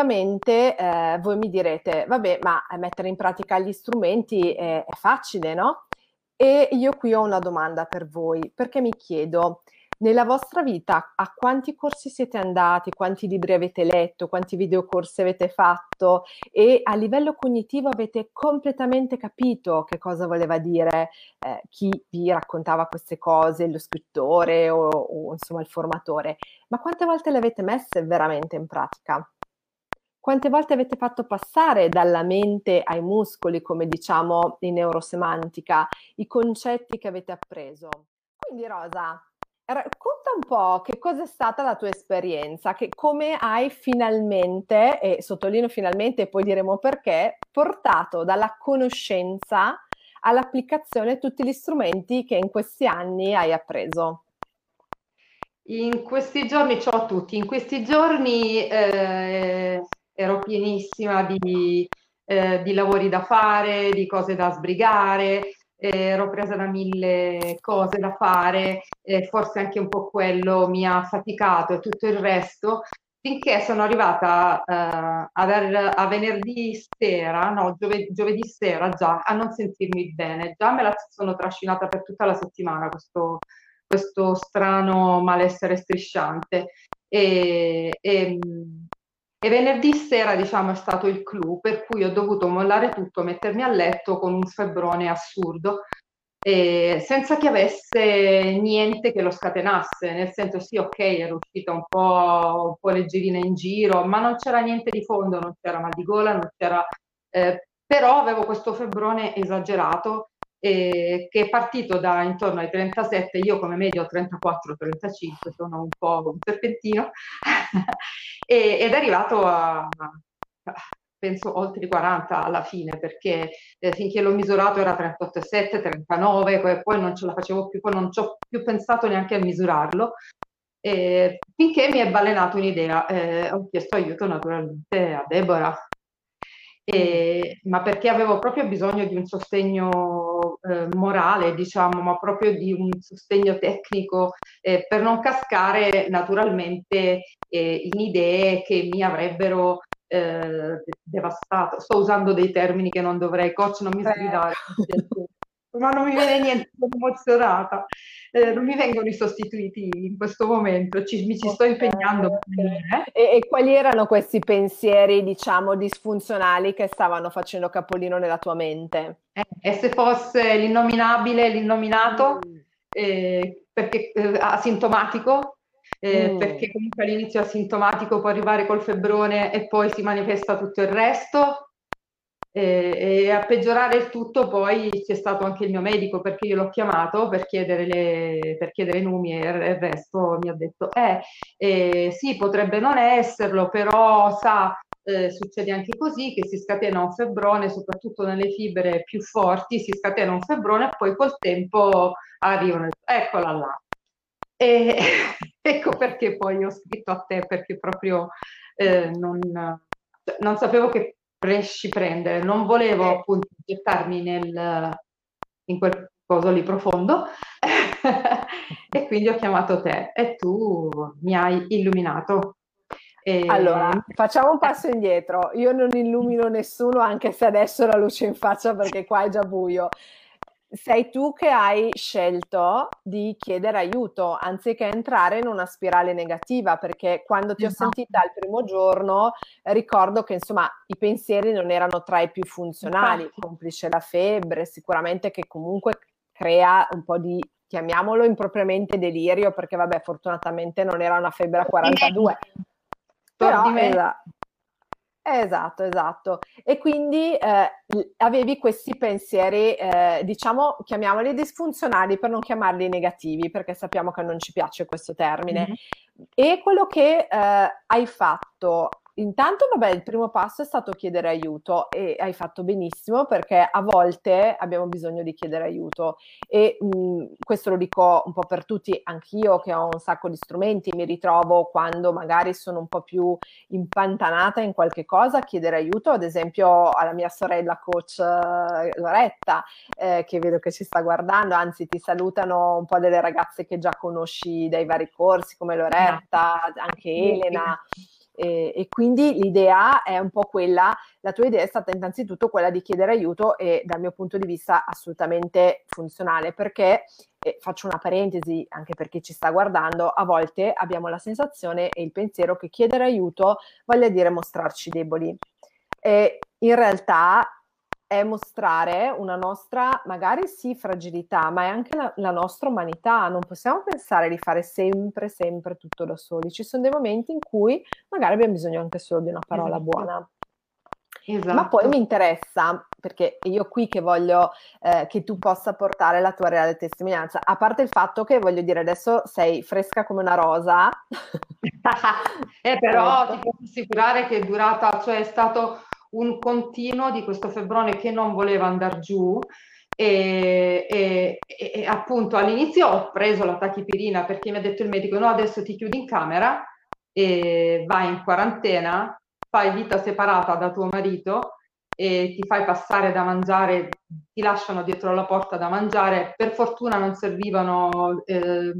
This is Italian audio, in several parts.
ovviamente eh, voi mi direte, vabbè, ma mettere in pratica gli strumenti è, è facile, no? E io qui ho una domanda per voi, perché mi chiedo, nella vostra vita a quanti corsi siete andati, quanti libri avete letto, quanti videocorsi avete fatto e a livello cognitivo avete completamente capito che cosa voleva dire eh, chi vi raccontava queste cose, lo scrittore o, o insomma il formatore, ma quante volte le avete messe veramente in pratica? Quante volte avete fatto passare dalla mente ai muscoli, come diciamo in neurosemantica, i concetti che avete appreso? Quindi Rosa, Racconta un po' che cosa è stata la tua esperienza, che come hai finalmente, e sottolineo finalmente e poi diremo perché, portato dalla conoscenza all'applicazione tutti gli strumenti che in questi anni hai appreso. In questi giorni, ciao a tutti, in questi giorni eh, ero pienissima di, eh, di lavori da fare, di cose da sbrigare, ero presa da mille cose da fare, eh, forse anche un po' quello mi ha faticato e tutto il resto, finché sono arrivata eh, a, a, venerdì sera, no, giove, giovedì sera già, a non sentirmi bene. Già me la sono trascinata per tutta la settimana questo, questo strano malessere strisciante. E, e, e venerdì sera, diciamo, è stato il clou, per cui ho dovuto mollare tutto, mettermi a letto con un febbrone assurdo, eh, senza che avesse niente che lo scatenasse, nel senso sì, ok, ero uscita un po', un po' leggerina in giro, ma non c'era niente di fondo, non c'era mal di gola, non c'era... Eh, però avevo questo febbrone esagerato eh, che è partito da intorno ai 37, io come media ho 34-35, sono un po' un serpentino, e, ed è arrivato a, penso oltre i 40 alla fine, perché eh, finché l'ho misurato era 38,7, 39, poi, poi non ce la facevo più, poi non ci ho più pensato neanche a misurarlo. E finché mi è balenato un'idea, eh, ho chiesto aiuto naturalmente a Deborah, ma perché avevo proprio bisogno di un sostegno eh, morale, diciamo, ma proprio di un sostegno tecnico eh, per non cascare naturalmente eh, in idee che mi avrebbero eh, devastato. Sto usando dei termini che non dovrei, coach, non mi sgridare. ma non mi viene niente, sono emozionata. Eh, non mi vengono i sostituiti in questo momento, ci, mi ci sto impegnando. E, e, quali erano questi pensieri, diciamo, disfunzionali che stavano facendo capolino nella tua mente? Eh, e se fosse l'innominabile, l'innominato, mm. eh, perché eh, asintomatico, eh, mm. perché comunque all'inizio asintomatico può arrivare col febbrone e poi si manifesta tutto il resto, e, e, a peggiorare il tutto poi c'è stato anche il mio medico perché io l'ho chiamato per chiedere, le, per chiedere numi e il resto mi ha detto eh, eh sì potrebbe non esserlo però sa eh, succede anche così che si scatena un febbrone soprattutto nelle fibre più forti si scatena un febbrone e poi col tempo arrivano eccola là e ecco perché poi ho scritto a te perché proprio eh, non, non sapevo che presci prendere, non volevo eh. appunto gettarmi nel, in quel coso lì profondo e quindi ho chiamato te e tu mi hai illuminato. E... Allora, facciamo un passo indietro. Io non illumino nessuno, anche se adesso la luce in faccia perché qua è già buio sei tu che hai scelto di chiedere aiuto anziché entrare in una spirale negativa, perché quando ti ho esatto. sentita il primo giorno ricordo che insomma i pensieri non erano tra i più funzionali, complice la febbre, sicuramente che comunque crea un po' di chiamiamolo impropriamente delirio, perché vabbè, fortunatamente non era una febbre a 42. Però, esatto. Esatto, esatto. E quindi eh, avevi questi pensieri, eh, diciamo, chiamiamoli disfunzionali per non chiamarli negativi, perché sappiamo che non ci piace questo termine. Mm-hmm. E quello che eh, hai fatto Intanto, vabbè, il primo passo è stato chiedere aiuto e hai fatto benissimo perché a volte abbiamo bisogno di chiedere aiuto e mh, questo lo dico un po' per tutti, anch'io che ho un sacco di strumenti, mi ritrovo quando magari sono un po' più impantanata in qualche cosa a chiedere aiuto, ad esempio alla mia sorella coach eh, Loretta, eh, che vedo che ci sta guardando, anzi ti salutano un po' delle ragazze che già conosci dai vari corsi come Loretta, anche Elena e, e, quindi l'idea è un po' quella, la tua idea è stata innanzitutto quella di chiedere aiuto e dal mio punto di vista assolutamente funzionale perché, e faccio una parentesi anche per chi ci sta guardando, a volte abbiamo la sensazione e il pensiero che chiedere aiuto voglia dire mostrarci deboli. E in realtà è mostrare una nostra, magari sì, fragilità, ma è anche la, la, nostra umanità. Non possiamo pensare di fare sempre, sempre tutto da soli. Ci sono dei momenti in cui magari abbiamo bisogno anche solo di una parola esatto. buona. Esatto. Ma poi mi interessa, perché io qui che voglio eh, che tu possa portare la tua reale testimonianza, a parte il fatto che voglio dire adesso sei fresca come una rosa. eh, però ti posso assicurare che è durata, cioè è stato un continuo di questo febbrone che non voleva andare giù e, e, e, appunto all'inizio ho preso la tachipirina perché mi ha detto il medico no adesso ti chiudi in camera e vai in quarantena, fai vita separata da tuo marito e ti fai passare da mangiare, ti lasciano dietro la porta da mangiare. Per fortuna non servivano eh,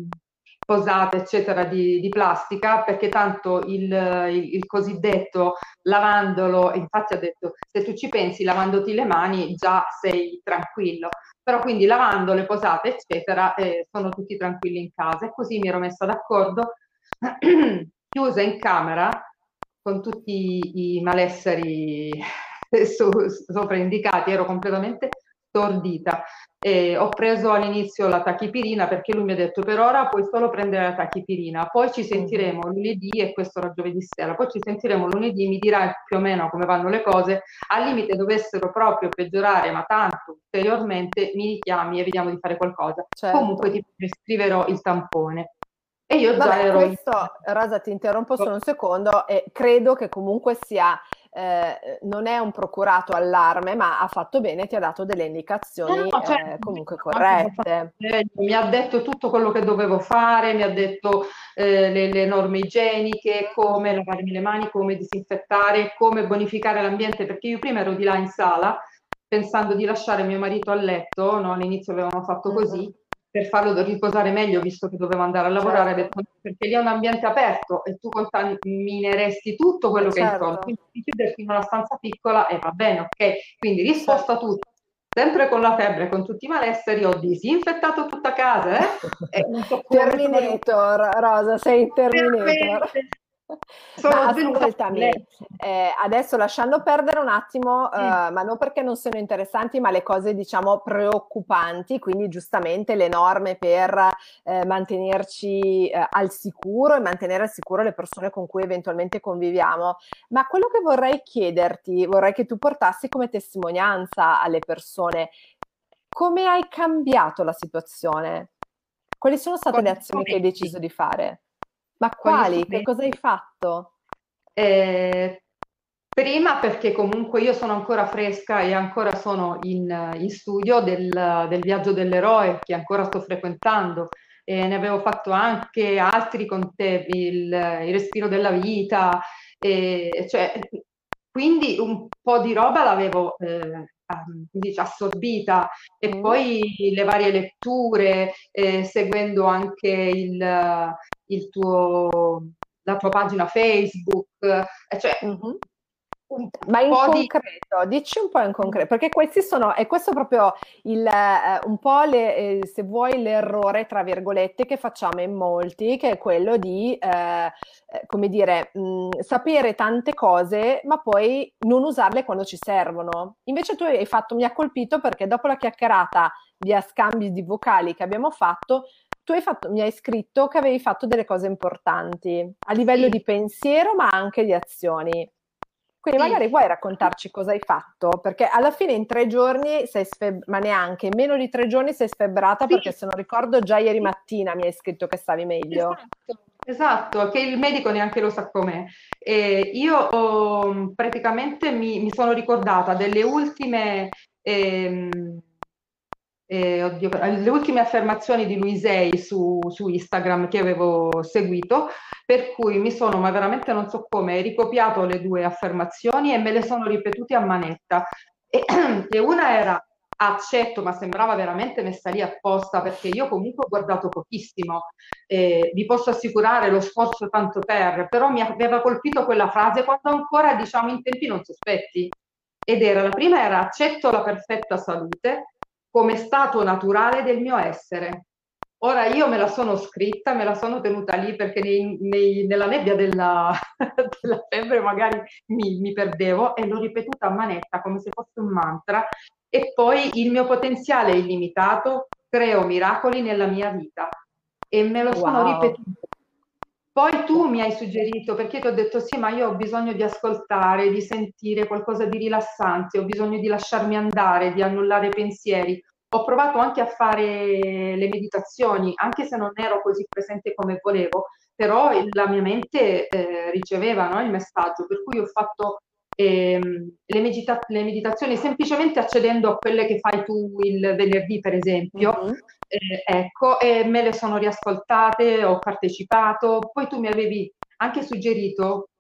posate, eccetera, di, di plastica, perché tanto il, il, il, cosiddetto lavandolo, infatti ha detto, se tu ci pensi lavandoti le mani già sei tranquillo, però quindi lavando le posate, eccetera, eh, sono tutti tranquilli in casa. E così mi ero messa d'accordo, chiusa in camera, con tutti i malesseri sopra indicati, ero completamente stordita. E ho preso all'inizio la tachipirina perché lui mi ha detto per ora puoi solo prendere la tachipirina, poi ci sentiremo lunedì e questo era giovedì sera, poi ci sentiremo lunedì, mi dirai più o meno come vanno le cose, al limite dovessero proprio peggiorare ma tanto ulteriormente mi richiami e vediamo di fare qualcosa. Certo. Comunque ti prescriverò il tampone. E io Vabbè, già ero... Questo, Rosa, ti interrompo solo un secondo e credo che comunque sia eh, non è un procurato allarme, ma ha fatto bene, ti ha dato delle indicazioni no, cioè, eh, comunque corrette. Mi ha detto tutto quello che dovevo fare, mi ha detto eh, le, le, norme igieniche, come lavarmi le mani, come disinfettare, come bonificare l'ambiente, perché io prima ero di là in sala pensando di lasciare mio marito a letto, no? all'inizio avevamo fatto così, mm-hmm per farlo riposare meglio, visto che dovevo andare a lavorare, certo. perché lì è un ambiente aperto e tu contamineresti tutto quello certo. che è intorno. Certo. Quindi chiuderti in una stanza piccola e va bene, ok? Quindi risposta a tutto. Sempre con la febbre, con tutti i malesseri, ho disinfettato tutta casa. Eh? Terminator, Rosa, sei Terminator. Ma ascoltami, eh, adesso lasciando perdere un attimo, eh, ma non perché non siano interessanti, ma le cose diciamo preoccupanti, quindi giustamente le norme per eh, mantenerci eh, al sicuro e mantenere al sicuro le persone con cui eventualmente conviviamo. Ma quello che vorrei chiederti, vorrei che tu portassi come testimonianza alle persone, come hai cambiato la situazione? Quali sono state le azioni che hai deciso di fare? Ma quali? Che cosa hai fatto? Eh, prima perché comunque io sono ancora fresca e ancora sono in, in studio del, del, viaggio dell'eroe che ancora sto frequentando e ne avevo fatto anche altri con te, il, il respiro della vita, e, cioè, quindi un po' di roba l'avevo eh, assorbita e mm. poi le varie letture, eh, seguendo anche il tuo, la tua pagina Facebook, eh, cioè mm-hmm. Ma in concreto, di... dici un po' in concreto, perché questi sono, e questo è proprio il, eh, un po' le, eh, se vuoi l'errore, tra virgolette, che facciamo in molti, che è quello di, eh, eh come dire, mh, sapere tante cose, ma poi non usarle quando ci servono. Invece tu hai fatto, mi ha colpito perché dopo la chiacchierata via scambi di vocali che abbiamo fatto, tu hai fatto, mi hai scritto che avevi fatto delle cose importanti a livello sì. di pensiero, ma anche di azioni. Quindi sì. magari vuoi raccontarci cosa hai fatto? Perché alla fine in tre giorni sei sfeb- ma neanche in meno di tre giorni sei sfebbrata sì. perché se non ricordo già ieri mattina mi hai scritto che stavi meglio. Esatto, esatto che il medico neanche lo sa com'è. E io oh, praticamente mi, mi, sono ricordata delle ultime... Ehm, eh, oddio, le ultime affermazioni di Luisei su, su, Instagram che avevo seguito, per cui mi sono, ma veramente non so come, ricopiato le due affermazioni e me le sono ripetute a manetta. E, e una era accetto, ma sembrava veramente messa lì apposta perché io comunque ho guardato pochissimo. Eh, vi posso assicurare lo sforzo tanto per, però mi aveva colpito quella frase quando ancora diciamo in tempi non sospetti. Ed era la prima era accetto la perfetta salute come stato naturale del mio essere. Ora io me la sono scritta, me la sono tenuta lì perché nei, nei, nella nebbia della, della febbre magari mi, mi, perdevo e l'ho ripetuta a manetta come se fosse un mantra e poi il mio potenziale è illimitato, creo miracoli nella mia vita e me lo wow. sono ripetuto. Poi tu mi hai suggerito, perché ti ho detto sì, ma io ho bisogno di ascoltare, di sentire qualcosa di rilassante, ho bisogno di lasciarmi andare, di annullare pensieri. Ho provato anche a fare le meditazioni, anche se non ero così presente come volevo, però la mia mente eh, riceveva no, il messaggio, per cui ho fatto ehm, le, medita- le, meditazioni semplicemente accedendo a quelle che fai tu il venerdì, per esempio. Mm-hmm. Eh, ecco, e me le sono riascoltate, ho partecipato, poi tu mi avevi anche suggerito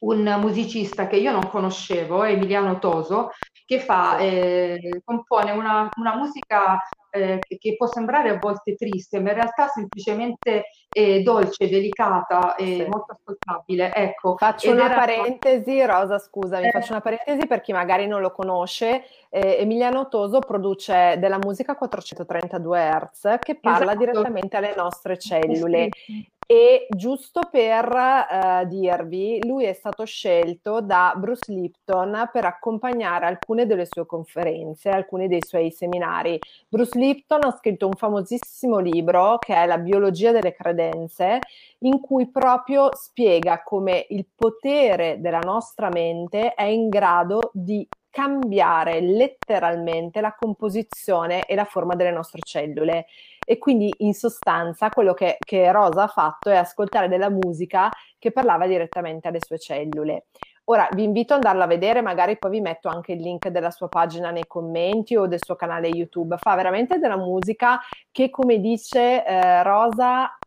un musicista che io non conoscevo, Emiliano Toso, che fa, eh, compone una, una musica eh, che, che, può sembrare a volte triste, ma in realtà semplicemente eh, dolce, delicata e sì. molto ascoltabile. Ecco, faccio una era... parentesi, Rosa, scusami, eh. faccio una parentesi per chi magari non lo conosce. Eh, Emiliano Toso produce della musica a 432 Hz che parla esatto. direttamente alle nostre cellule. Sì. E giusto per uh, dirvi, lui è stato scelto da Bruce Lipton per accompagnare alcune delle sue conferenze, alcuni dei suoi seminari. Bruce Lipton ha scritto un famosissimo libro che è La biologia delle credenze, in cui proprio spiega come il potere della nostra mente è in grado di cambiare letteralmente la composizione e la forma delle nostre cellule. E quindi in sostanza quello che, che Rosa ha fatto è ascoltare della musica che parlava direttamente alle sue cellule. Ora vi invito ad andarla a vedere, magari poi vi metto anche il link della sua pagina nei commenti o del suo canale YouTube. Fa veramente della musica che, come dice eh, Rosa,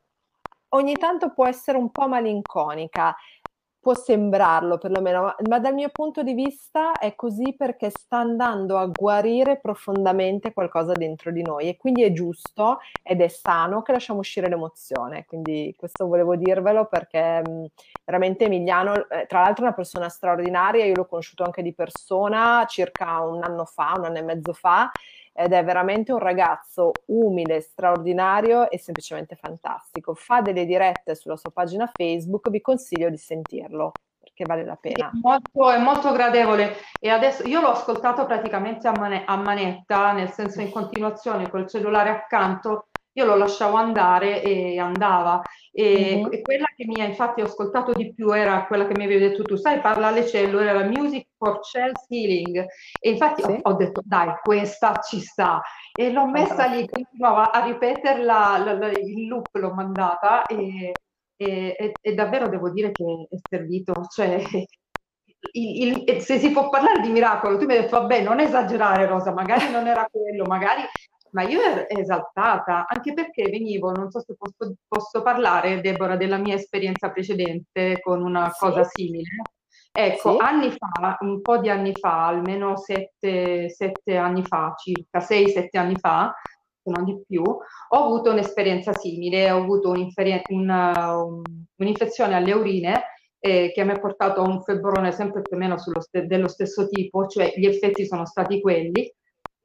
ogni tanto può essere un po' malinconica può sembrarlo perlomeno, ma, dal mio punto di vista è così perché sta andando a guarire profondamente qualcosa dentro di noi e quindi è giusto ed è sano che lasciamo uscire l'emozione. Quindi questo volevo dirvelo perché mh, veramente Emiliano, eh, tra l'altro è una persona straordinaria, io l'ho conosciuto anche di persona circa un anno fa, un anno e mezzo fa ed è veramente un ragazzo umile, straordinario e semplicemente fantastico. Fa delle dirette sulla sua pagina Facebook, vi consiglio di sentirlo perché vale la pena. È molto, è molto gradevole e adesso io l'ho ascoltato praticamente a, man- a manetta, nel senso in continuazione col cellulare accanto io lo lasciavo andare e andava. E, mm-hmm. e, quella che mi ha infatti ascoltato di più era quella che mi avevi detto tu, sai, parla alle cellule, era Music for Cells Healing. E infatti sì. ho, ho, detto, dai, questa ci sta. E l'ho messa lì, continuava a ripeterla, la, la, il loop l'ho mandata e, e, e, davvero devo dire che è servito. Cioè, il, il, se si può parlare di miracolo, tu mi hai detto, vabbè, non esagerare Rosa, magari non era quello, magari ma io ero esaltata, anche perché venivo, non so se posso, posso parlare, Deborah, della mia esperienza precedente con una sì. cosa simile. Ecco, sì. anni fa, un po' di anni fa, almeno sette, sette anni fa, circa sei, sette anni fa, se non di più, ho avuto un'esperienza simile, ho avuto una, un'infezione alle urine eh, che mi ha portato a un febbrone sempre più o meno st- dello stesso tipo, cioè gli effetti sono stati quelli,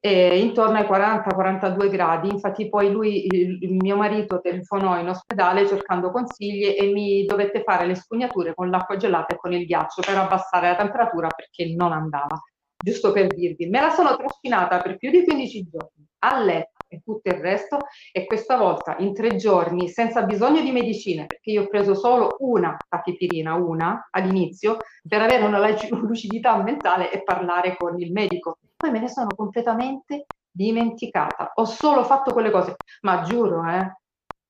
eh, intorno ai 40-42 gradi. Infatti, poi lui, il, il, mio marito, telefonò in ospedale cercando consigli e mi dovette fare le spugnature con l'acqua gelata e con il ghiaccio per abbassare la temperatura perché non andava. Giusto per dirvi, me la sono trascinata per più di 15 giorni a letto e tutto il resto e questa volta in tre giorni senza bisogno di medicine perché io ho preso solo una tachipirina, una all'inizio per avere una lucidità mentale e parlare con il medico poi me ne sono completamente dimenticata. Ho solo fatto quelle cose, ma giuro, eh,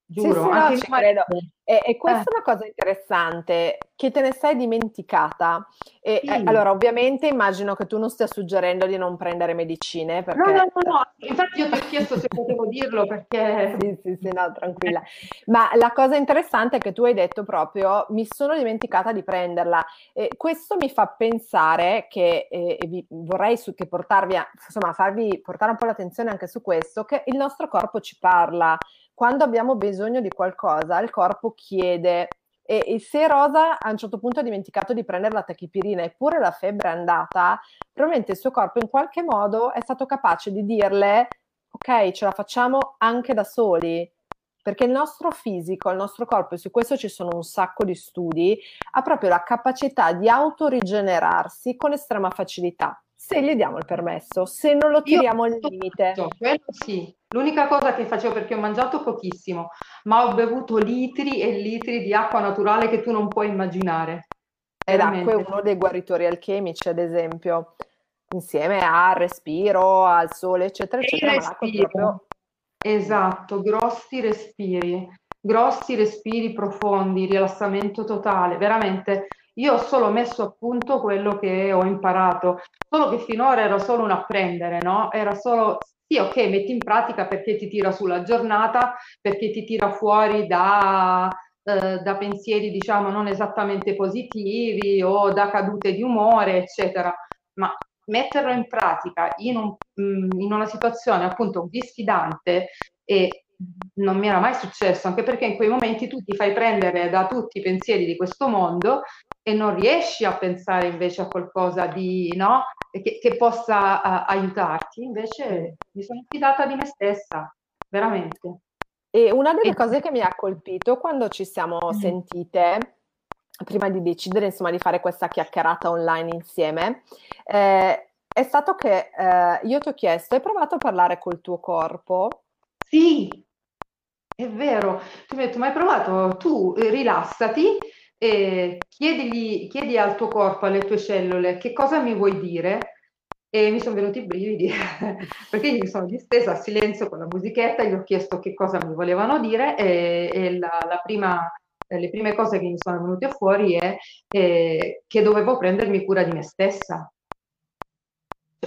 giuro. Sì, sì, no, ci credo. E, e questa eh. è una cosa interessante, che te ne sei dimenticata. E, sì. eh, allora, ovviamente immagino che tu non stia suggerendo di non prendere medicine. Perché... No, no, no, no, infatti io ti ho chiesto se potevo dirlo perché... Sì, sì, sì, no, tranquilla. Ma la cosa interessante è che tu hai detto proprio, mi sono dimenticata di prenderla. E questo mi fa pensare che, e, vi, vorrei su, che portarvi, a, insomma, farvi portare un po' l'attenzione anche su questo, che il nostro corpo ci parla quando abbiamo bisogno di qualcosa, il corpo chiede. E, e, se Rosa a un certo punto ha dimenticato di prendere la tachipirina eppure la febbre è andata, probabilmente il suo corpo in qualche modo è stato capace di dirle ok, ce la facciamo anche da soli. Perché il nostro fisico, il nostro corpo, e su questo ci sono un sacco di studi, ha proprio la capacità di autorigenerarsi con estrema facilità se gli diamo il permesso, se non lo tiriamo al limite. Quello sì, l'unica cosa che facevo perché ho mangiato pochissimo, ma ho bevuto litri e litri di acqua naturale che tu non puoi immaginare. E l'acqua è uno dei guaritori alchemici, ad esempio, insieme al respiro, al sole, eccetera, eccetera. Proprio... Esatto, grossi respiri, grossi respiri profondi, rilassamento totale, veramente io ho solo messo a punto quello che ho imparato, solo che finora era solo un apprendere, no? Era solo, sì, ok, metti in pratica perché ti tira sulla giornata, perché ti tira fuori da, eh, da pensieri, diciamo, non esattamente positivi o da cadute di umore, eccetera. Ma metterlo in pratica in, un, mm, in una situazione appunto diffidante e non mi era mai successo, anche perché in quei momenti tu ti fai prendere da tutti i pensieri di questo mondo e non riesci a pensare invece a qualcosa di, no? che, che possa uh, aiutarti. Invece mi sono fidata di me stessa, veramente. E una delle e... cose che mi ha colpito quando ci siamo mm-hmm. sentite, prima di decidere insomma di fare questa chiacchierata online insieme, eh, è stato che eh, io ti ho chiesto, hai provato a parlare col tuo corpo? Sì, è vero, mi hai detto, ma hai provato? Tu eh, rilassati e chiedigli, chiedi al tuo corpo, alle tue cellule, che cosa mi vuoi dire? E mi sono venuti i brividi, perché mi sono distesa a silenzio con la musichetta, gli ho chiesto che cosa mi volevano dire e, e la, la prima, le prime cose che mi sono venute fuori è eh, che dovevo prendermi cura di me stessa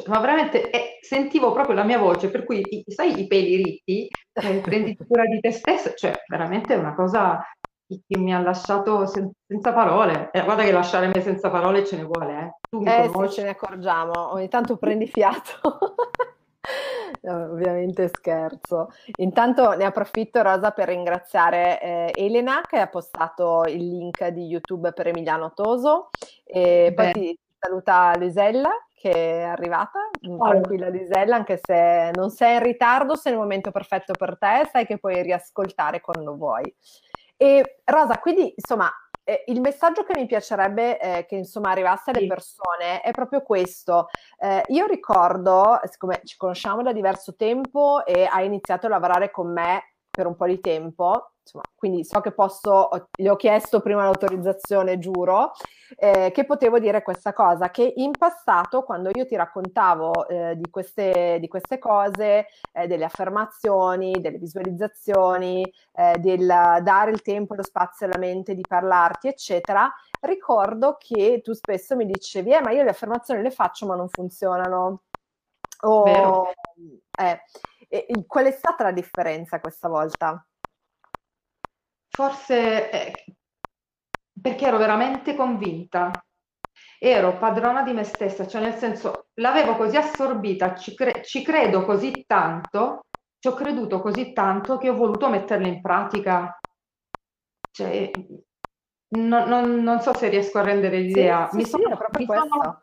ma veramente eh, sentivo proprio la mia voce, per cui sai i peli ritti, eh, prendi cura di te stesso, cioè veramente è una cosa che mi ha lasciato sen- senza parole. Eh, guarda che lasciare me senza parole ce ne vuole, eh. Tu mi eh sì, ce ne accorgiamo, ogni tanto prendi fiato. No, ovviamente scherzo. Intanto ne approfitto, Rosa, per ringraziare eh, Elena che ha postato il link di YouTube per Emiliano Toso. E Beh. poi ti saluta Luisella che è arrivata, tranquilla Lisella, anche se non sei in ritardo, sei nel momento perfetto per te, sai che puoi riascoltare quando vuoi. E Rosa, quindi insomma, eh, il messaggio che mi piacerebbe eh, che insomma arrivasse alle persone è proprio questo. Eh, io ricordo, siccome ci conosciamo da diverso tempo e hai iniziato a lavorare con me per un po' di tempo, insomma, quindi so che posso, gli ho chiesto prima l'autorizzazione, giuro, eh, che potevo dire questa cosa, che in passato quando io ti raccontavo eh, di, queste, di, queste, cose, eh, delle affermazioni, delle visualizzazioni, eh, del dare il tempo e lo spazio alla mente di parlarti, eccetera, ricordo che tu spesso mi dicevi, eh, ma io le affermazioni le faccio ma non funzionano. O, eh, e, qual è stata la differenza questa volta? Forse eh, perché ero veramente convinta, ero padrona di me stessa, cioè nel senso l'avevo così assorbita, ci, cre- ci credo così tanto, ci ho creduto così tanto che ho voluto metterla in pratica. Cioè, non, non, non so se riesco a rendere l'idea. Sì, mi sì, sono, proprio mi sono,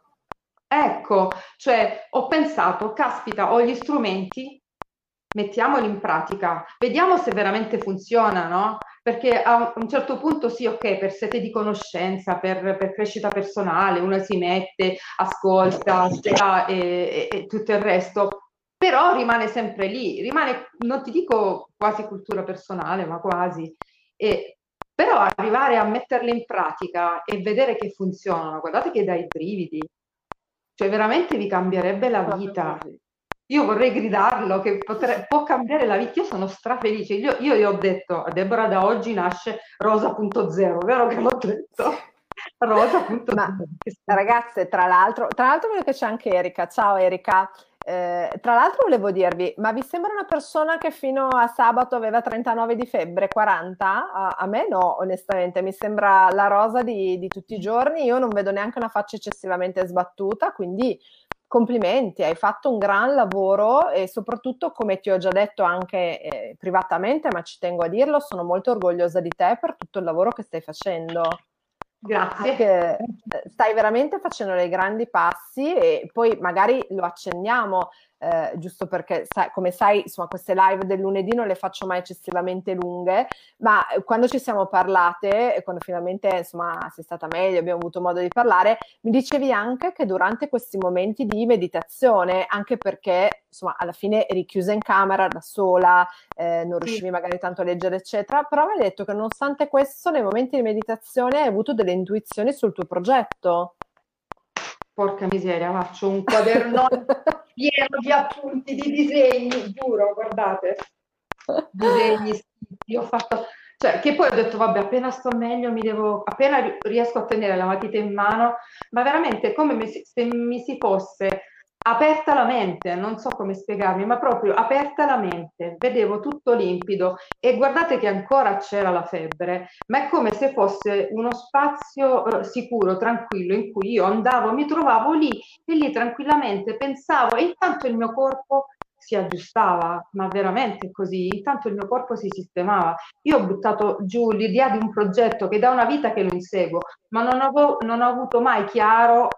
ecco, cioè ho pensato, caspita, ho gli strumenti, mettiamoli in pratica, vediamo se veramente funziona, no? Perché a un certo punto sì, ok, per sete di conoscenza, per, per crescita personale, uno si mette, ascolta, sta, e, e, e tutto il resto, però rimane sempre lì, rimane, non ti dico quasi cultura personale, ma quasi. E, però arrivare a metterle in pratica e vedere che funzionano, guardate che dai brividi, cioè veramente vi cambierebbe la vita. Io vorrei gridarlo che potre, può cambiare la vita. Io sono strafelice. Io, io gli ho detto a Deborah da oggi nasce Rosa.0, vero che l'ho detto? Rosa.0. Ma, ragazze, tra l'altro, tra l'altro vedo che c'è anche Erika. Ciao Erika. Eh, tra l'altro volevo dirvi, ma vi sembra una persona che fino a sabato aveva 39 di febbre, 40? A, a me no, onestamente, mi sembra la rosa di, di, tutti i giorni, io non vedo neanche una faccia eccessivamente sbattuta, quindi complimenti, hai fatto un gran lavoro e soprattutto, come ti ho già detto anche eh, privatamente, ma ci tengo a dirlo, sono molto orgogliosa di te per tutto il lavoro che stai facendo. Grazie. Perché eh, stai veramente facendo dei grandi passi e poi magari lo accenniamo eh, giusto perché sai, come sai, insomma, queste live del lunedì non le faccio mai eccessivamente lunghe, ma eh, quando ci siamo parlate, e quando finalmente insomma sei stata meglio, abbiamo avuto modo di parlare, mi dicevi anche che durante questi momenti di meditazione, anche perché insomma alla fine eri chiusa in camera da sola, eh, non riuscivi magari tanto a leggere, eccetera, però mi hai detto che nonostante questo, nei momenti di meditazione hai avuto delle intuizioni sul tuo progetto. Porca miseria, faccio un quaderno pieno di appunti, di disegni, giuro, guardate. Disegni, scritti, ho fatto... Cioè, che poi ho detto, vabbè, appena sto meglio, mi devo, appena riesco a tenere la matita in mano, ma veramente come se mi si fosse aperta la mente, non so come spiegarmi, ma proprio aperta la mente, vedevo tutto limpido e guardate che ancora c'era la febbre, ma è come se fosse uno spazio eh, sicuro, tranquillo, in cui io andavo, mi trovavo lì e lì tranquillamente pensavo e intanto il mio corpo si aggiustava, ma veramente così, intanto il mio corpo si sistemava. Io ho buttato giù l'idea di un progetto che da una vita che lo inseguo, ma non, avevo, non ho avuto mai chiaro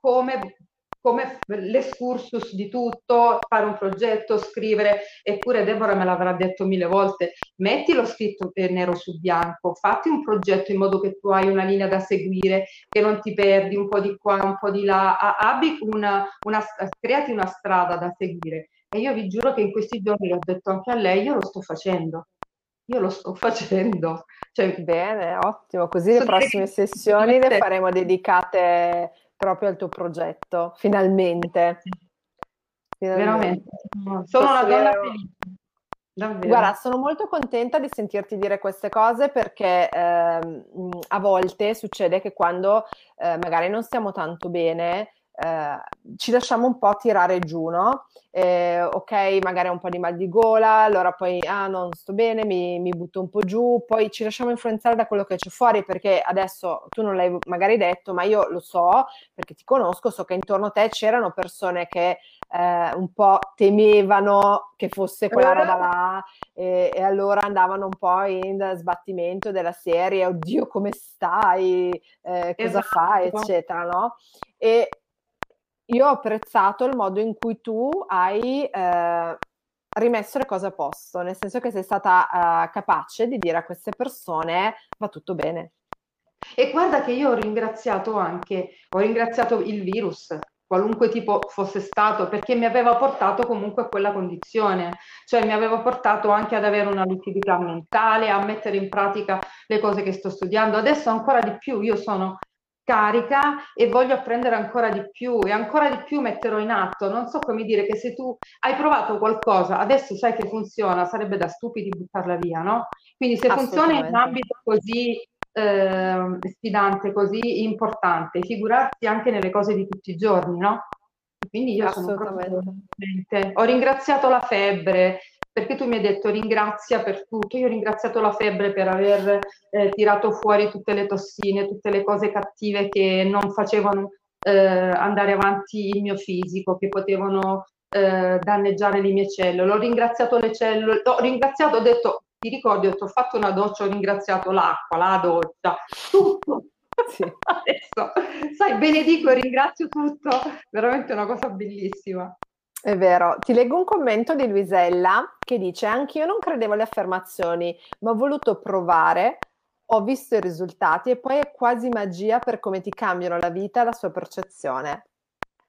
come come l'escursus di tutto, fare un progetto, scrivere, eppure Deborah me l'avrà detto mille volte, metti lo scritto nero su bianco, fatti un progetto in modo che tu hai una linea da seguire, che non ti perdi un po' di qua, un po' di là, abbi una, una, creati una strada da seguire. E io vi giuro che in questi giorni l'ho detto anche a lei, io lo sto facendo. Io lo sto facendo. Cioè, Bene, ottimo. Così le prossime sessioni le faremo dedicate proprio al tuo progetto, finalmente. finalmente. Veramente. Sono una donna felice. Davvero. Guarda, sono molto contenta di sentirti dire queste cose perché eh, a volte succede che quando eh, magari non stiamo tanto bene, eh, ci lasciamo un po' tirare giù, no? Eh, ok, magari ho un po' di mal di gola, allora poi, ah, non sto bene, mi, mi, butto un po' giù, poi ci lasciamo influenzare da quello che c'è fuori, perché adesso tu non l'hai magari detto, ma io lo so, perché ti conosco, so che intorno a te c'erano persone che eh, un po' temevano che fosse quella roba là e, e, allora andavano un po' in sbattimento della serie, oddio come stai, eh, cosa esatto. fai, eccetera, no? E io ho apprezzato il modo in cui tu hai eh, rimesso le cose a posto, nel senso che sei stata eh, capace di dire a queste persone va tutto bene. E guarda che io ho ringraziato anche, ho ringraziato il virus, qualunque tipo fosse stato, perché mi aveva portato comunque a quella condizione, cioè mi aveva portato anche ad avere una lucidità mentale, a mettere in pratica le cose che sto studiando. Adesso ancora di più, io sono carica e voglio apprendere ancora di più e ancora di più metterò in atto. Non so come dire che se tu hai provato qualcosa, adesso sai che funziona, sarebbe da stupidi buttarla via, no? Quindi se funziona in un ambito così eh, sfidante, così importante, figurarsi anche nelle cose di tutti i giorni, no? Quindi io sono proprio ho ringraziato la febbre, perché tu mi hai detto ringrazia per tutto, io ho ringraziato la febbre per aver eh, tirato fuori tutte le tossine, tutte le cose cattive che non facevano eh, andare avanti il mio fisico, che potevano eh, danneggiare le mie cellule. Ho ringraziato le cellule, ho ringraziato, ho detto, ti ricordi, ho, detto, ho fatto una doccia, ho ringraziato l'acqua, la doccia, tutto. Sì. Adesso, sai, benedico e ringrazio tutto, veramente una cosa bellissima. È vero, ti leggo un commento di Luisella che dice: Anch'io non credevo alle affermazioni, ma ho voluto provare, ho visto i risultati e poi è quasi magia per come ti cambiano la vita e la sua percezione.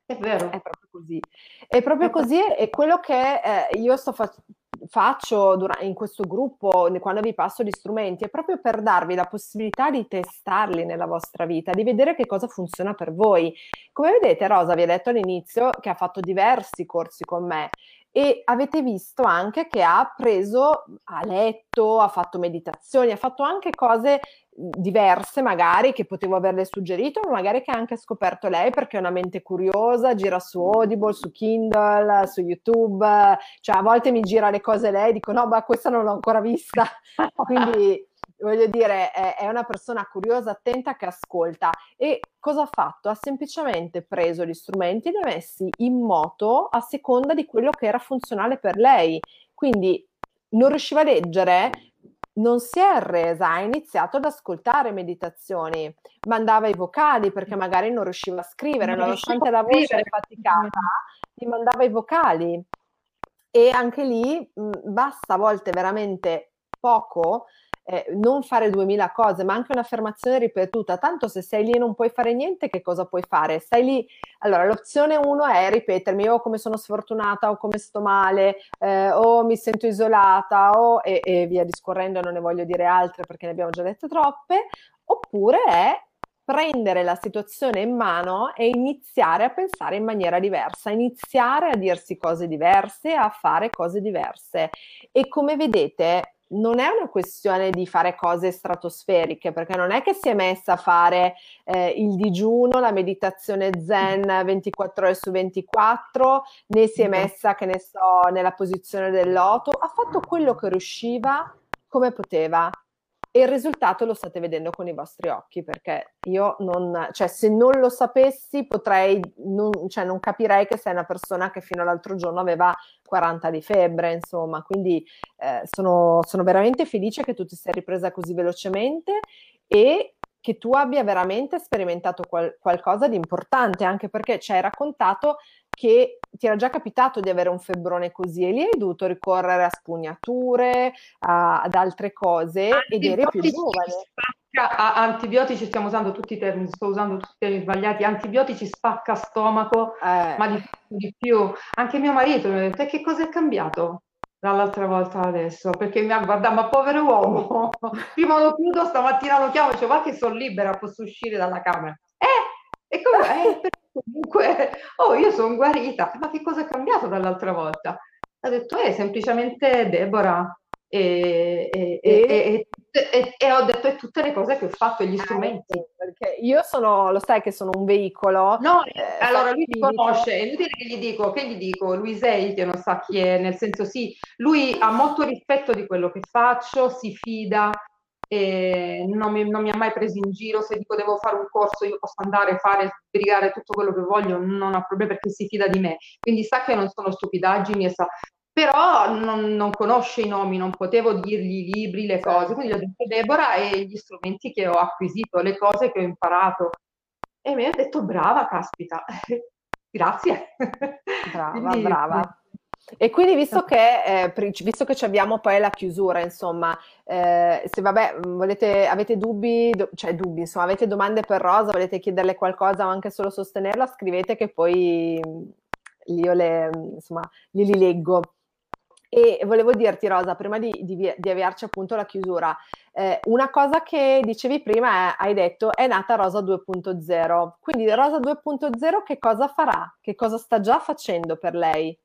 È vero. È proprio così. È proprio così e quello che eh, io sto facendo faccio in questo gruppo, quando vi passo gli strumenti, è proprio per darvi la possibilità di testarli nella vostra vita, di vedere che cosa funziona per voi. Come vedete, Rosa vi ha detto all'inizio che ha fatto diversi corsi con me e avete visto anche che ha preso, ha letto, ha fatto meditazioni, ha fatto anche cose diverse magari che potevo averle suggerito, ma magari che ha anche scoperto lei perché è una mente curiosa, gira su Audible, su Kindle, su YouTube, cioè a volte mi gira le cose lei e dico no, ma questa non l'ho ancora vista. Quindi voglio dire, è, è, una persona curiosa, attenta che ascolta. E cosa ha fatto? Ha semplicemente preso gli strumenti e li ha messi in moto a seconda di quello che era funzionale per lei. Quindi non riusciva a leggere, non si è arresa, ha iniziato ad ascoltare meditazioni, mandava i vocali perché magari non riusciva a scrivere, non nonostante la voce era faticata, gli mandava i vocali. E anche lì mh, basta a volte veramente poco eh, non fare duemila cose, ma anche un'affermazione ripetuta. Tanto se sei lì e non puoi fare niente, che cosa puoi fare? Stai lì. Allora, l'opzione uno è ripetermi o come sono sfortunata o come sto male eh, o mi sento isolata o e, e via discorrendo, non ne voglio dire altre perché ne abbiamo già dette troppe. Oppure è prendere la situazione in mano e iniziare a pensare in maniera diversa, iniziare a dirsi cose diverse, a fare cose diverse. E come vedete, non è una questione di fare cose stratosferiche, perché non è che si è messa a fare eh, il digiuno, la meditazione zen 24 ore su 24, né si è messa, che ne so, nella posizione del loto, ha fatto quello che riusciva come poteva e il risultato lo state vedendo con i vostri occhi perché io non, cioè se non lo sapessi potrei, non, cioè non capirei che sei una persona che fino all'altro giorno aveva 40 di febbre, insomma, quindi eh, sono, sono veramente felice che tu ti sei ripresa così velocemente e che tu abbia veramente sperimentato qual- qualcosa di importante, anche perché ci hai raccontato che ti era già capitato di avere un febbrone così e lì hai dovuto ricorrere a spugnature, a, ad altre cose ed eri più giovane. Spacca, antibiotici, stiamo usando tutti i termini, sto usando tutti i termini sbagliati, antibiotici spacca stomaco, eh. ma di, di, più. Anche mio marito mi ha detto, e che cosa è cambiato? dall'altra volta adesso, perché mi ha guardato, ma povero uomo, prima lo chiudo, stamattina lo chiamo, cioè va che sono libera, posso uscire dalla camera. Eh, e come? Eh, comunque, oh, io sono guarita, ma che cosa è cambiato dall'altra volta? Ha detto, eh, semplicemente Deborah, e, e, e, e, ho detto e tutte le cose che ho fatto, gli ah, strumenti. Perché io sono, lo sai che sono un veicolo. No, eh, allora lui ti conosce, è inutile che gli dico, che gli dico, Luisei che non sa chi è, nel senso sì, lui ha molto rispetto di quello che faccio, si fida, e non mi, non mi, ha mai preso in giro, se dico devo fare un corso io posso andare, fare, sbrigare tutto quello che voglio, non ha problemi perché si fida di me, quindi sa che non sono stupidaggini e sa, però non, non, conosce i nomi, non potevo dirgli i libri, le cose, quindi ho detto Deborah e gli strumenti che ho acquisito, le cose che ho imparato. E mi ha detto brava, caspita, grazie. Brava, quindi, brava. E quindi visto che, eh, visto che abbiamo poi la chiusura, insomma, eh, se vabbè, volete, avete dubbi, do, cioè dubbi, insomma, avete domande per Rosa, volete chiederle qualcosa o anche solo sostenerla, scrivete che poi io le, insomma, glieli leggo. E volevo dirti, Rosa, prima di, di, di avviarci appunto alla chiusura, eh, una cosa che dicevi prima, è, hai detto, è nata Rosa 2.0. Quindi Rosa 2.0 che cosa farà? Che cosa sta già facendo per lei?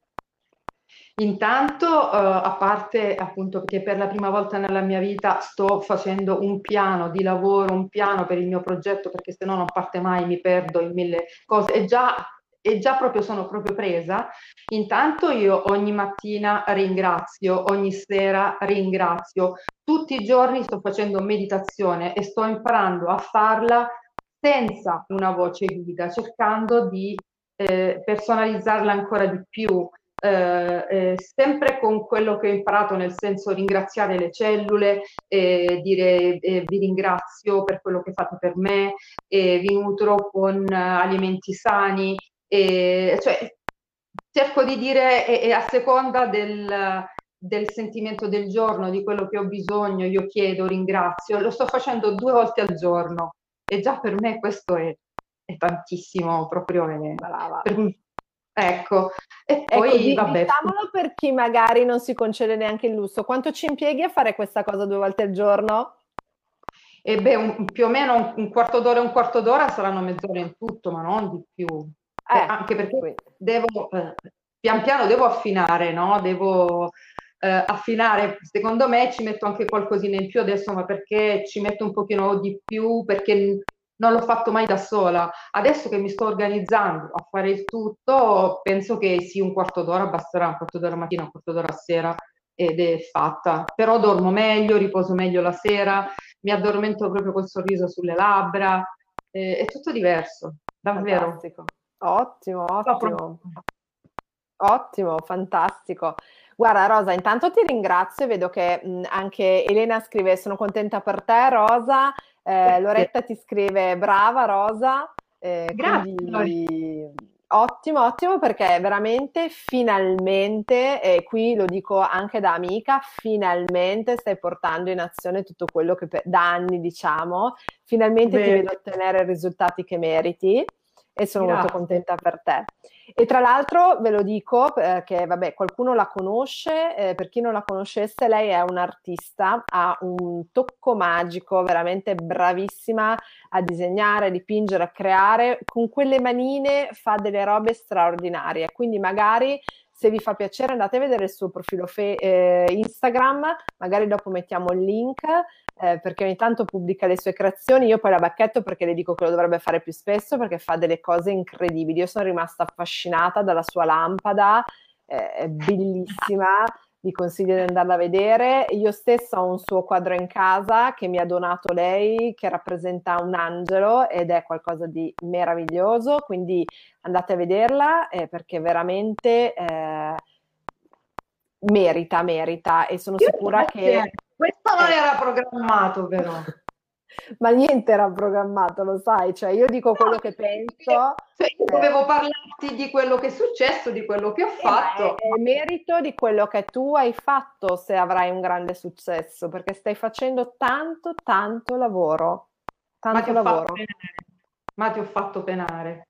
Intanto, uh, a parte appunto che per la prima volta nella mia vita sto facendo un piano di lavoro, un piano per il mio progetto, perché se no non parte mai, mi perdo in mille cose. E già e già proprio sono proprio presa, intanto io ogni mattina ringrazio, ogni sera ringrazio, tutti i giorni sto facendo meditazione e sto imparando a farla senza una voce guida, cercando di eh, personalizzarla ancora di più, eh, eh, sempre con quello che ho imparato, nel senso ringraziare le cellule, eh, dire eh, vi ringrazio per quello che fate per me, vi nutro con alimenti sani, cioè, cerco di dire e, e a seconda del, del, sentimento del giorno, di quello che ho bisogno, io chiedo, ringrazio, lo sto facendo due volte al giorno e già per me questo è, è tantissimo, proprio è, per, Ecco, e ecco, poi ecco, vabbè. Diciamolo per chi magari non si concede neanche il lusso. Quanto ci impieghi a fare questa cosa due volte al giorno? E beh, un, più o meno un, un, quarto d'ora e un quarto d'ora saranno mezz'ora in tutto, ma non di più. Eh, anche perché qui. devo, eh, pian piano devo affinare, no? Devo eh, affinare. Secondo me ci metto anche qualcosina in più adesso, ma perché ci metto un pochino di più, perché non l'ho fatto mai da sola. Adesso che mi sto organizzando a fare il tutto, penso che sì, un quarto d'ora basterà, un quarto d'ora mattina, un quarto d'ora sera ed è fatta. Però dormo meglio, riposo meglio la sera, mi addormento proprio col sorriso sulle labbra, eh, è tutto diverso, davvero. Fantastico. Ottimo, ottimo. Ottimo, fantastico. Guarda Rosa, intanto ti ringrazio, vedo che mh, anche Elena scrive sono contenta per te Rosa, eh, Loretta ti scrive brava Rosa, eh, Grazie. Quindi, ottimo, ottimo perché veramente finalmente, e qui lo dico anche da amica, finalmente stai portando in azione tutto quello che per, da anni diciamo, finalmente Bene. ti vedo ottenere i risultati che meriti e sono Grazie. molto contenta per te. E tra l'altro ve lo dico perché eh, vabbè, qualcuno la conosce, eh, per chi non la conoscesse, lei è un'artista, ha un tocco magico, veramente bravissima a disegnare, a dipingere, a creare, con quelle manine fa delle robe straordinarie, quindi magari se vi fa piacere andate a vedere il suo profilo fe- eh, Instagram, magari dopo mettiamo il link eh, perché ogni tanto pubblica le sue creazioni, io poi la bacchetto perché le dico che lo dovrebbe fare più spesso perché fa delle cose incredibili, io sono rimasta affascinata dalla sua lampada, eh, è bellissima, vi consiglio di andarla a vedere. Io stessa ho un suo quadro in casa che mi ha donato lei, che rappresenta un angelo ed è qualcosa di meraviglioso, quindi andate a vederla eh, perché veramente eh, merita, merita e sono sicura che... Questo non era programmato però. Ma niente era programmato, lo sai, cioè io dico quello no, che penso. Cioè, io dovevo eh, parlarti di quello che è successo, di quello che ho eh, fatto. È, è merito di quello che tu hai fatto se avrai un grande successo, perché stai facendo tanto, tanto lavoro. Tanto Ma lavoro. Ma ti ho fatto penare.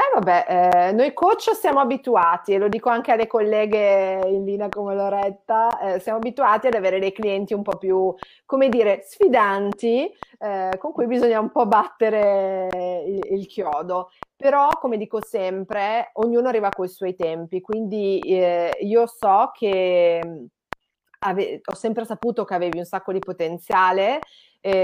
Eh vabbè, eh, noi coach siamo abituati, e lo dico anche alle colleghe in linea come Loretta, eh, siamo abituati ad avere dei clienti un po' più, come dire, sfidanti, eh, con cui bisogna un po' battere il, il, chiodo. Però, come dico sempre, ognuno arriva coi suoi tempi, quindi eh, io so che ave- ho sempre saputo che avevi un sacco di potenziale,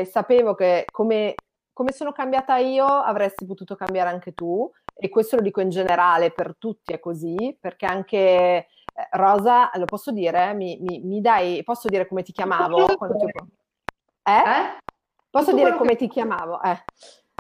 sapevo che come come sono cambiata io avresti potuto cambiare anche tu e questo lo dico in generale per tutti è così perché anche eh, Rosa lo posso dire mi, mi, mi, dai posso dire come ti chiamavo ti... Eh? eh? posso dire come ti chiamavo eh.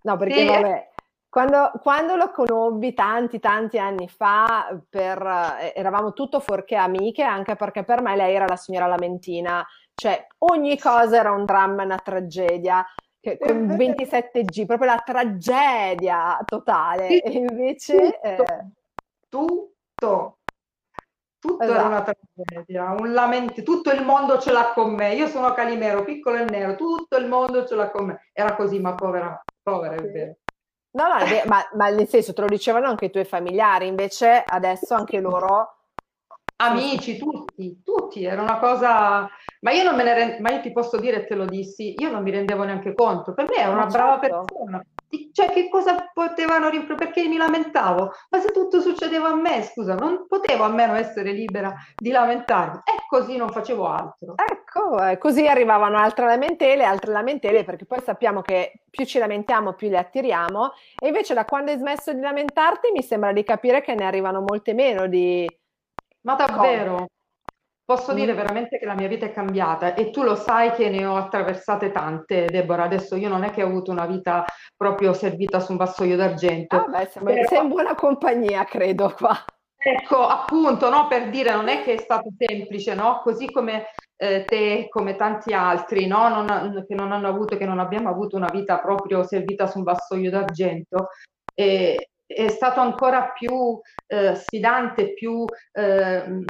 no perché sì. vabbè quando, quando, lo conobbi tanti tanti anni fa per, eh, eravamo tutto fuorché amiche anche perché per me lei era la signora Lamentina cioè ogni cosa era un dramma, una tragedia che, con 27G, proprio la tragedia totale. E invece... Tutto, eh... tutto, tutto esatto. era una tragedia, un lamento, tutto il mondo ce l'ha con me. Io sono Calimero, piccolo e nero, tutto il mondo ce l'ha con me. Era così, ma povera, povera, sì. è vero. No, no, ma, ma, nel senso te lo dicevano anche i tuoi familiari, invece adesso anche loro Amici, tutti, tutti, era una cosa, ma io non me ne rend... ma io ti posso dire, te lo dissi, io non mi rendevo neanche conto, per me era una certo. brava persona, cioè che cosa potevano rimproverare, perché mi lamentavo, ma se tutto succedeva a me, scusa, non potevo a meno essere libera di lamentarmi, e così non facevo altro. Ecco, eh, così arrivavano altre lamentele, altre lamentele, perché poi sappiamo che più ci lamentiamo, più le attiriamo, e invece da quando hai smesso di lamentarti mi sembra di capire che ne arrivano molte meno di ma davvero? Posso dire mm. veramente che la mia vita è cambiata e tu lo sai che ne ho attraversate tante, Deborah. Adesso io non è che ho avuto una vita proprio servita su un vassoio d'argento. Ah beh, sei, però... sei in buona compagnia, credo qua. Ecco, appunto, no, per dire, non è che è stato semplice, no? Così come eh, te, come tanti altri, no? Non, che non hanno avuto, che non abbiamo avuto una vita proprio servita su un vassoio d'argento. E, è stato ancora più eh, sfidante, più, ehm,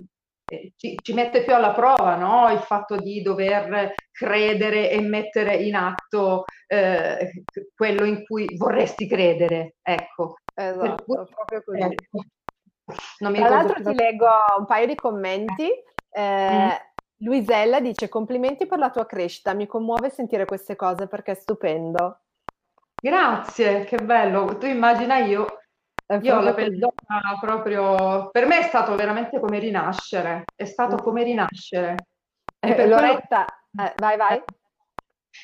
eh, ci, ci, mette più alla prova no? il fatto di dover credere e mettere in atto eh, quello in cui vorresti credere. Ecco. Esatto, cui, proprio così. Ecco. non mi Tra l'altro ti leggo un paio di commenti. Eh, Mm. Luisella dice complimenti per la tua crescita, mi commuove sentire queste cose perché è stupendo. Grazie, che bello. Tu immagina io, io ho la d'oca proprio, per me è stato veramente come rinascere, è stato come rinascere. E Eh, per quello Loretta, eh, vai, vai.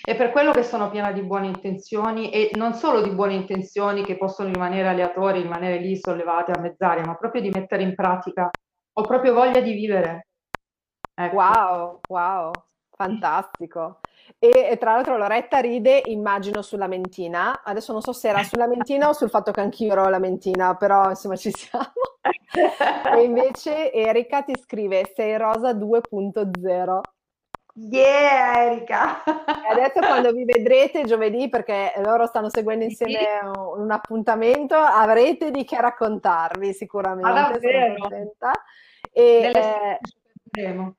È per quello che sono piena di buone intenzioni e non solo di buone intenzioni che possono rimanere aleatorie, rimanere lì sollevate a mezz'aria, ma proprio di mettere in pratica. Ho proprio voglia di vivere. Ecco. Wow, wow, fantastico. E, tra l'altro Loretta ride, immagino, sulla mentina. Adesso non so se era sulla mentina o sul fatto che anch'io ero la mentina, però insomma ci siamo. E invece Erika ti scrive sei rosa 2.0. Yeah, Erika! Adesso quando vi vedrete giovedì, perché loro stanno seguendo insieme un, un appuntamento, avrete di che raccontarvi sicuramente. Ah, sono davvero? contenta. E, Nelle eh.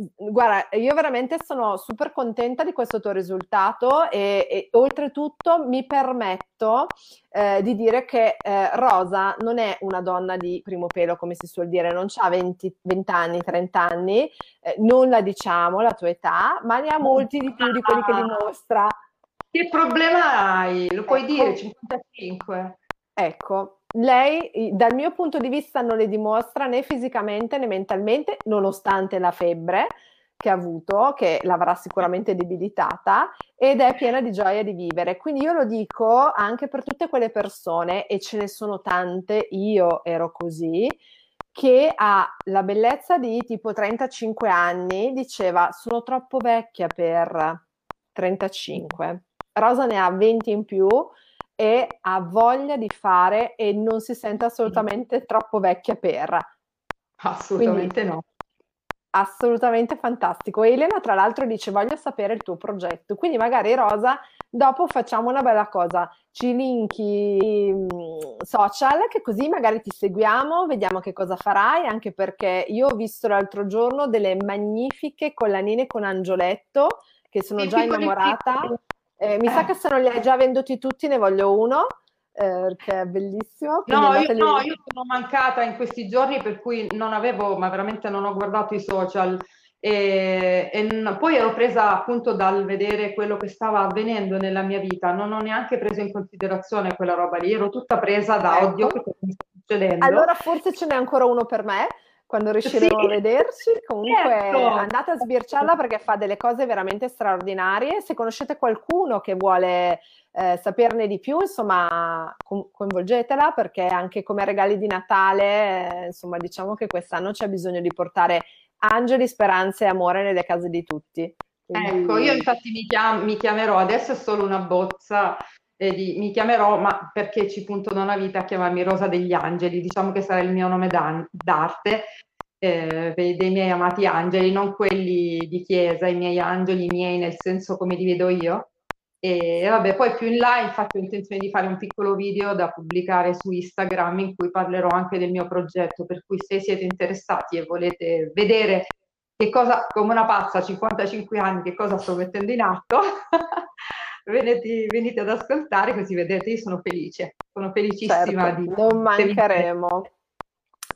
Guarda, io veramente sono super contenta di questo tuo risultato e, e oltretutto mi permetto eh, di dire che eh, Rosa non è una donna di primo pelo, come si suol dire, non ha 20, 20 anni, 30 anni, eh, non la diciamo la tua età, ma ne ha molti di più di quelli che dimostra. Che problema hai? Lo puoi Ecco. dire, 55. Ecco, lei dal mio punto di vista non le dimostra né fisicamente né mentalmente, nonostante la febbre che ha avuto, che l'avrà sicuramente debilitata, ed è piena di gioia di vivere. Quindi io lo dico anche per tutte quelle persone, e ce ne sono tante, io ero così, che ha la bellezza di tipo 35 anni, diceva sono troppo vecchia per 35. Rosa ne ha 20 in più e ha voglia di fare e non si sente assolutamente troppo vecchia per. Assolutamente no. Assolutamente fantastico. E Elena, tra l'altro, dice: Voglio sapere il tuo progetto. Quindi, magari Rosa, dopo facciamo una bella cosa. Ci linki i mm, social, che così magari ti seguiamo, vediamo che cosa farai. Anche perché io ho visto l'altro giorno delle magnifiche collanine con angioletto che sono Sì, già innamorata. piccoli. Eh, mi sa Eh. che se non li hai già venduti tutti, ne voglio uno. eh, perché è bellissimo. No, io, no, io sono mancata in questi giorni per cui non avevo, ma veramente non ho guardato i social e, e poi ero presa appunto dal vedere quello che stava avvenendo nella mia vita, non ho neanche preso in considerazione quella roba lì, ero tutta presa da Ecco. oddio che sta succedendo. Allora forse ce n'è ancora uno per me quando riusciremo Sì, a vederci. Comunque certo. andate a sbirciarla perché fa delle cose veramente straordinarie. Se conoscete qualcuno che vuole eh, saperne di più, insomma, co- coinvolgetela perché anche come regali di Natale, eh, insomma, diciamo che quest'anno c'è bisogno di portare angeli, speranze e amore nelle case di tutti. Quindi- Ecco, io infatti mi, chiam- mi chiamerò, adesso è solo una bozza, eh, di- mi chiamerò, ma perché ci punto da una vita a chiamarmi Rosa degli Angeli, diciamo che sarà il mio nome d'arte, eh, dei, miei amati angeli, non quelli di chiesa, i miei angeli miei nel senso come li vedo io. E vabbè, poi più in là infatti ho intenzione di fare un piccolo video da pubblicare su Instagram in cui parlerò anche del mio progetto, per cui se siete interessati e volete vedere che cosa, come una pazza, a 55 anni, che cosa sto mettendo in atto, venite, venite ad ascoltare così vedete, io sono felice, sono felicissima Certo, di... non mancheremo.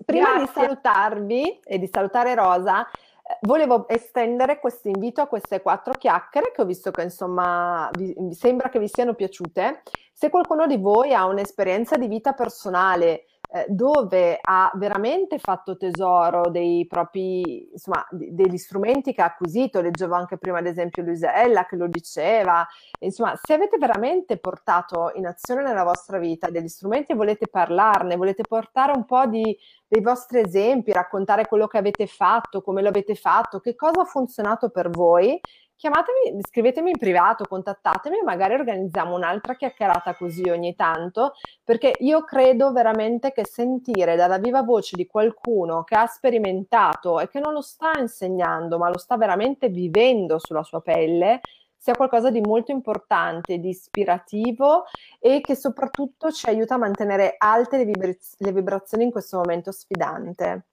Prima di Grazie. salutarvi e di salutare Rosa, eh, volevo estendere questo invito a queste quattro chiacchiere che ho visto che insomma vi sembra che vi siano piaciute. Se qualcuno di voi ha un'esperienza di vita personale eh, dove ha veramente fatto tesoro dei propri, insomma, degli strumenti che ha acquisito, leggevo anche prima ad esempio Luisella che lo diceva, insomma, se avete veramente portato in azione nella vostra vita degli strumenti e volete parlarne, volete portare un po' di, dei vostri esempi, raccontare quello che avete fatto, come lo avete fatto, che cosa ha funzionato per voi, chiamatemi, scrivetemi in privato, contattatemi e magari organizziamo un'altra chiacchierata così ogni tanto, perché io credo veramente che sentire dalla viva voce di qualcuno che ha sperimentato e che non lo sta insegnando, ma lo sta veramente vivendo sulla sua pelle, sia qualcosa di molto importante, di ispirativo e che soprattutto ci aiuta a mantenere alte le, vibraz- le vibrazioni in questo momento sfidante.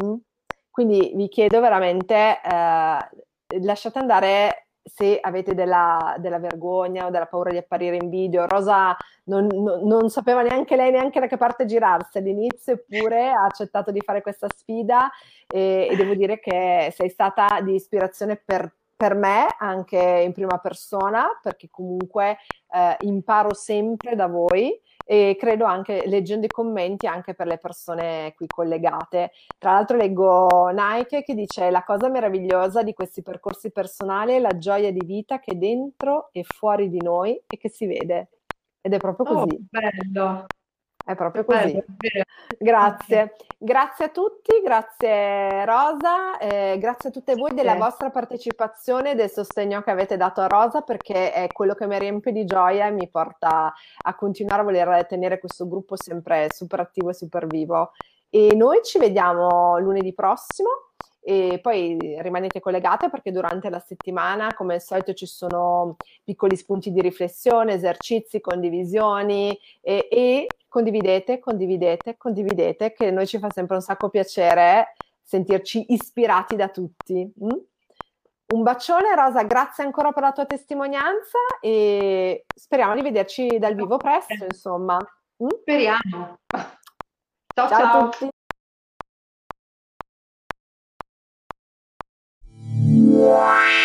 Mm? Quindi vi chiedo veramente, eh, lasciate andare se avete della, della, vergogna o della paura di apparire in video. Rosa non, non, non, sapeva neanche lei neanche da che parte girarsi all'inizio, eppure ha accettato di fare questa sfida e, e devo dire che sei stata di ispirazione per, per me anche in prima persona, perché comunque eh, imparo sempre da voi e credo anche leggendo i commenti anche per le persone qui collegate. Tra l'altro leggo Nike che dice la cosa meravigliosa di questi percorsi personali è la gioia di vita che è dentro e fuori di noi e che si vede. Ed è proprio oh, così. Oh, bello. È proprio così. Grazie. Grazie a tutti, grazie Rosa, eh, grazie a tutte voi della vostra partecipazione e del sostegno che avete dato a Rosa perché è quello che mi riempie di gioia e mi porta a continuare a voler tenere questo gruppo sempre super attivo e super vivo. E noi ci vediamo lunedì prossimo e poi rimanete collegate perché durante la settimana, come al solito, ci sono piccoli spunti di riflessione, esercizi, condivisioni e, e condividete, condividete, condividete, che a noi ci fa sempre un sacco piacere sentirci ispirati da tutti. Mm? Un bacione Rosa, grazie ancora per la tua testimonianza e speriamo di vederci dal vivo presto, insomma. Mm? Speriamo. Ciao ciao. ciao. a tutti. Wow.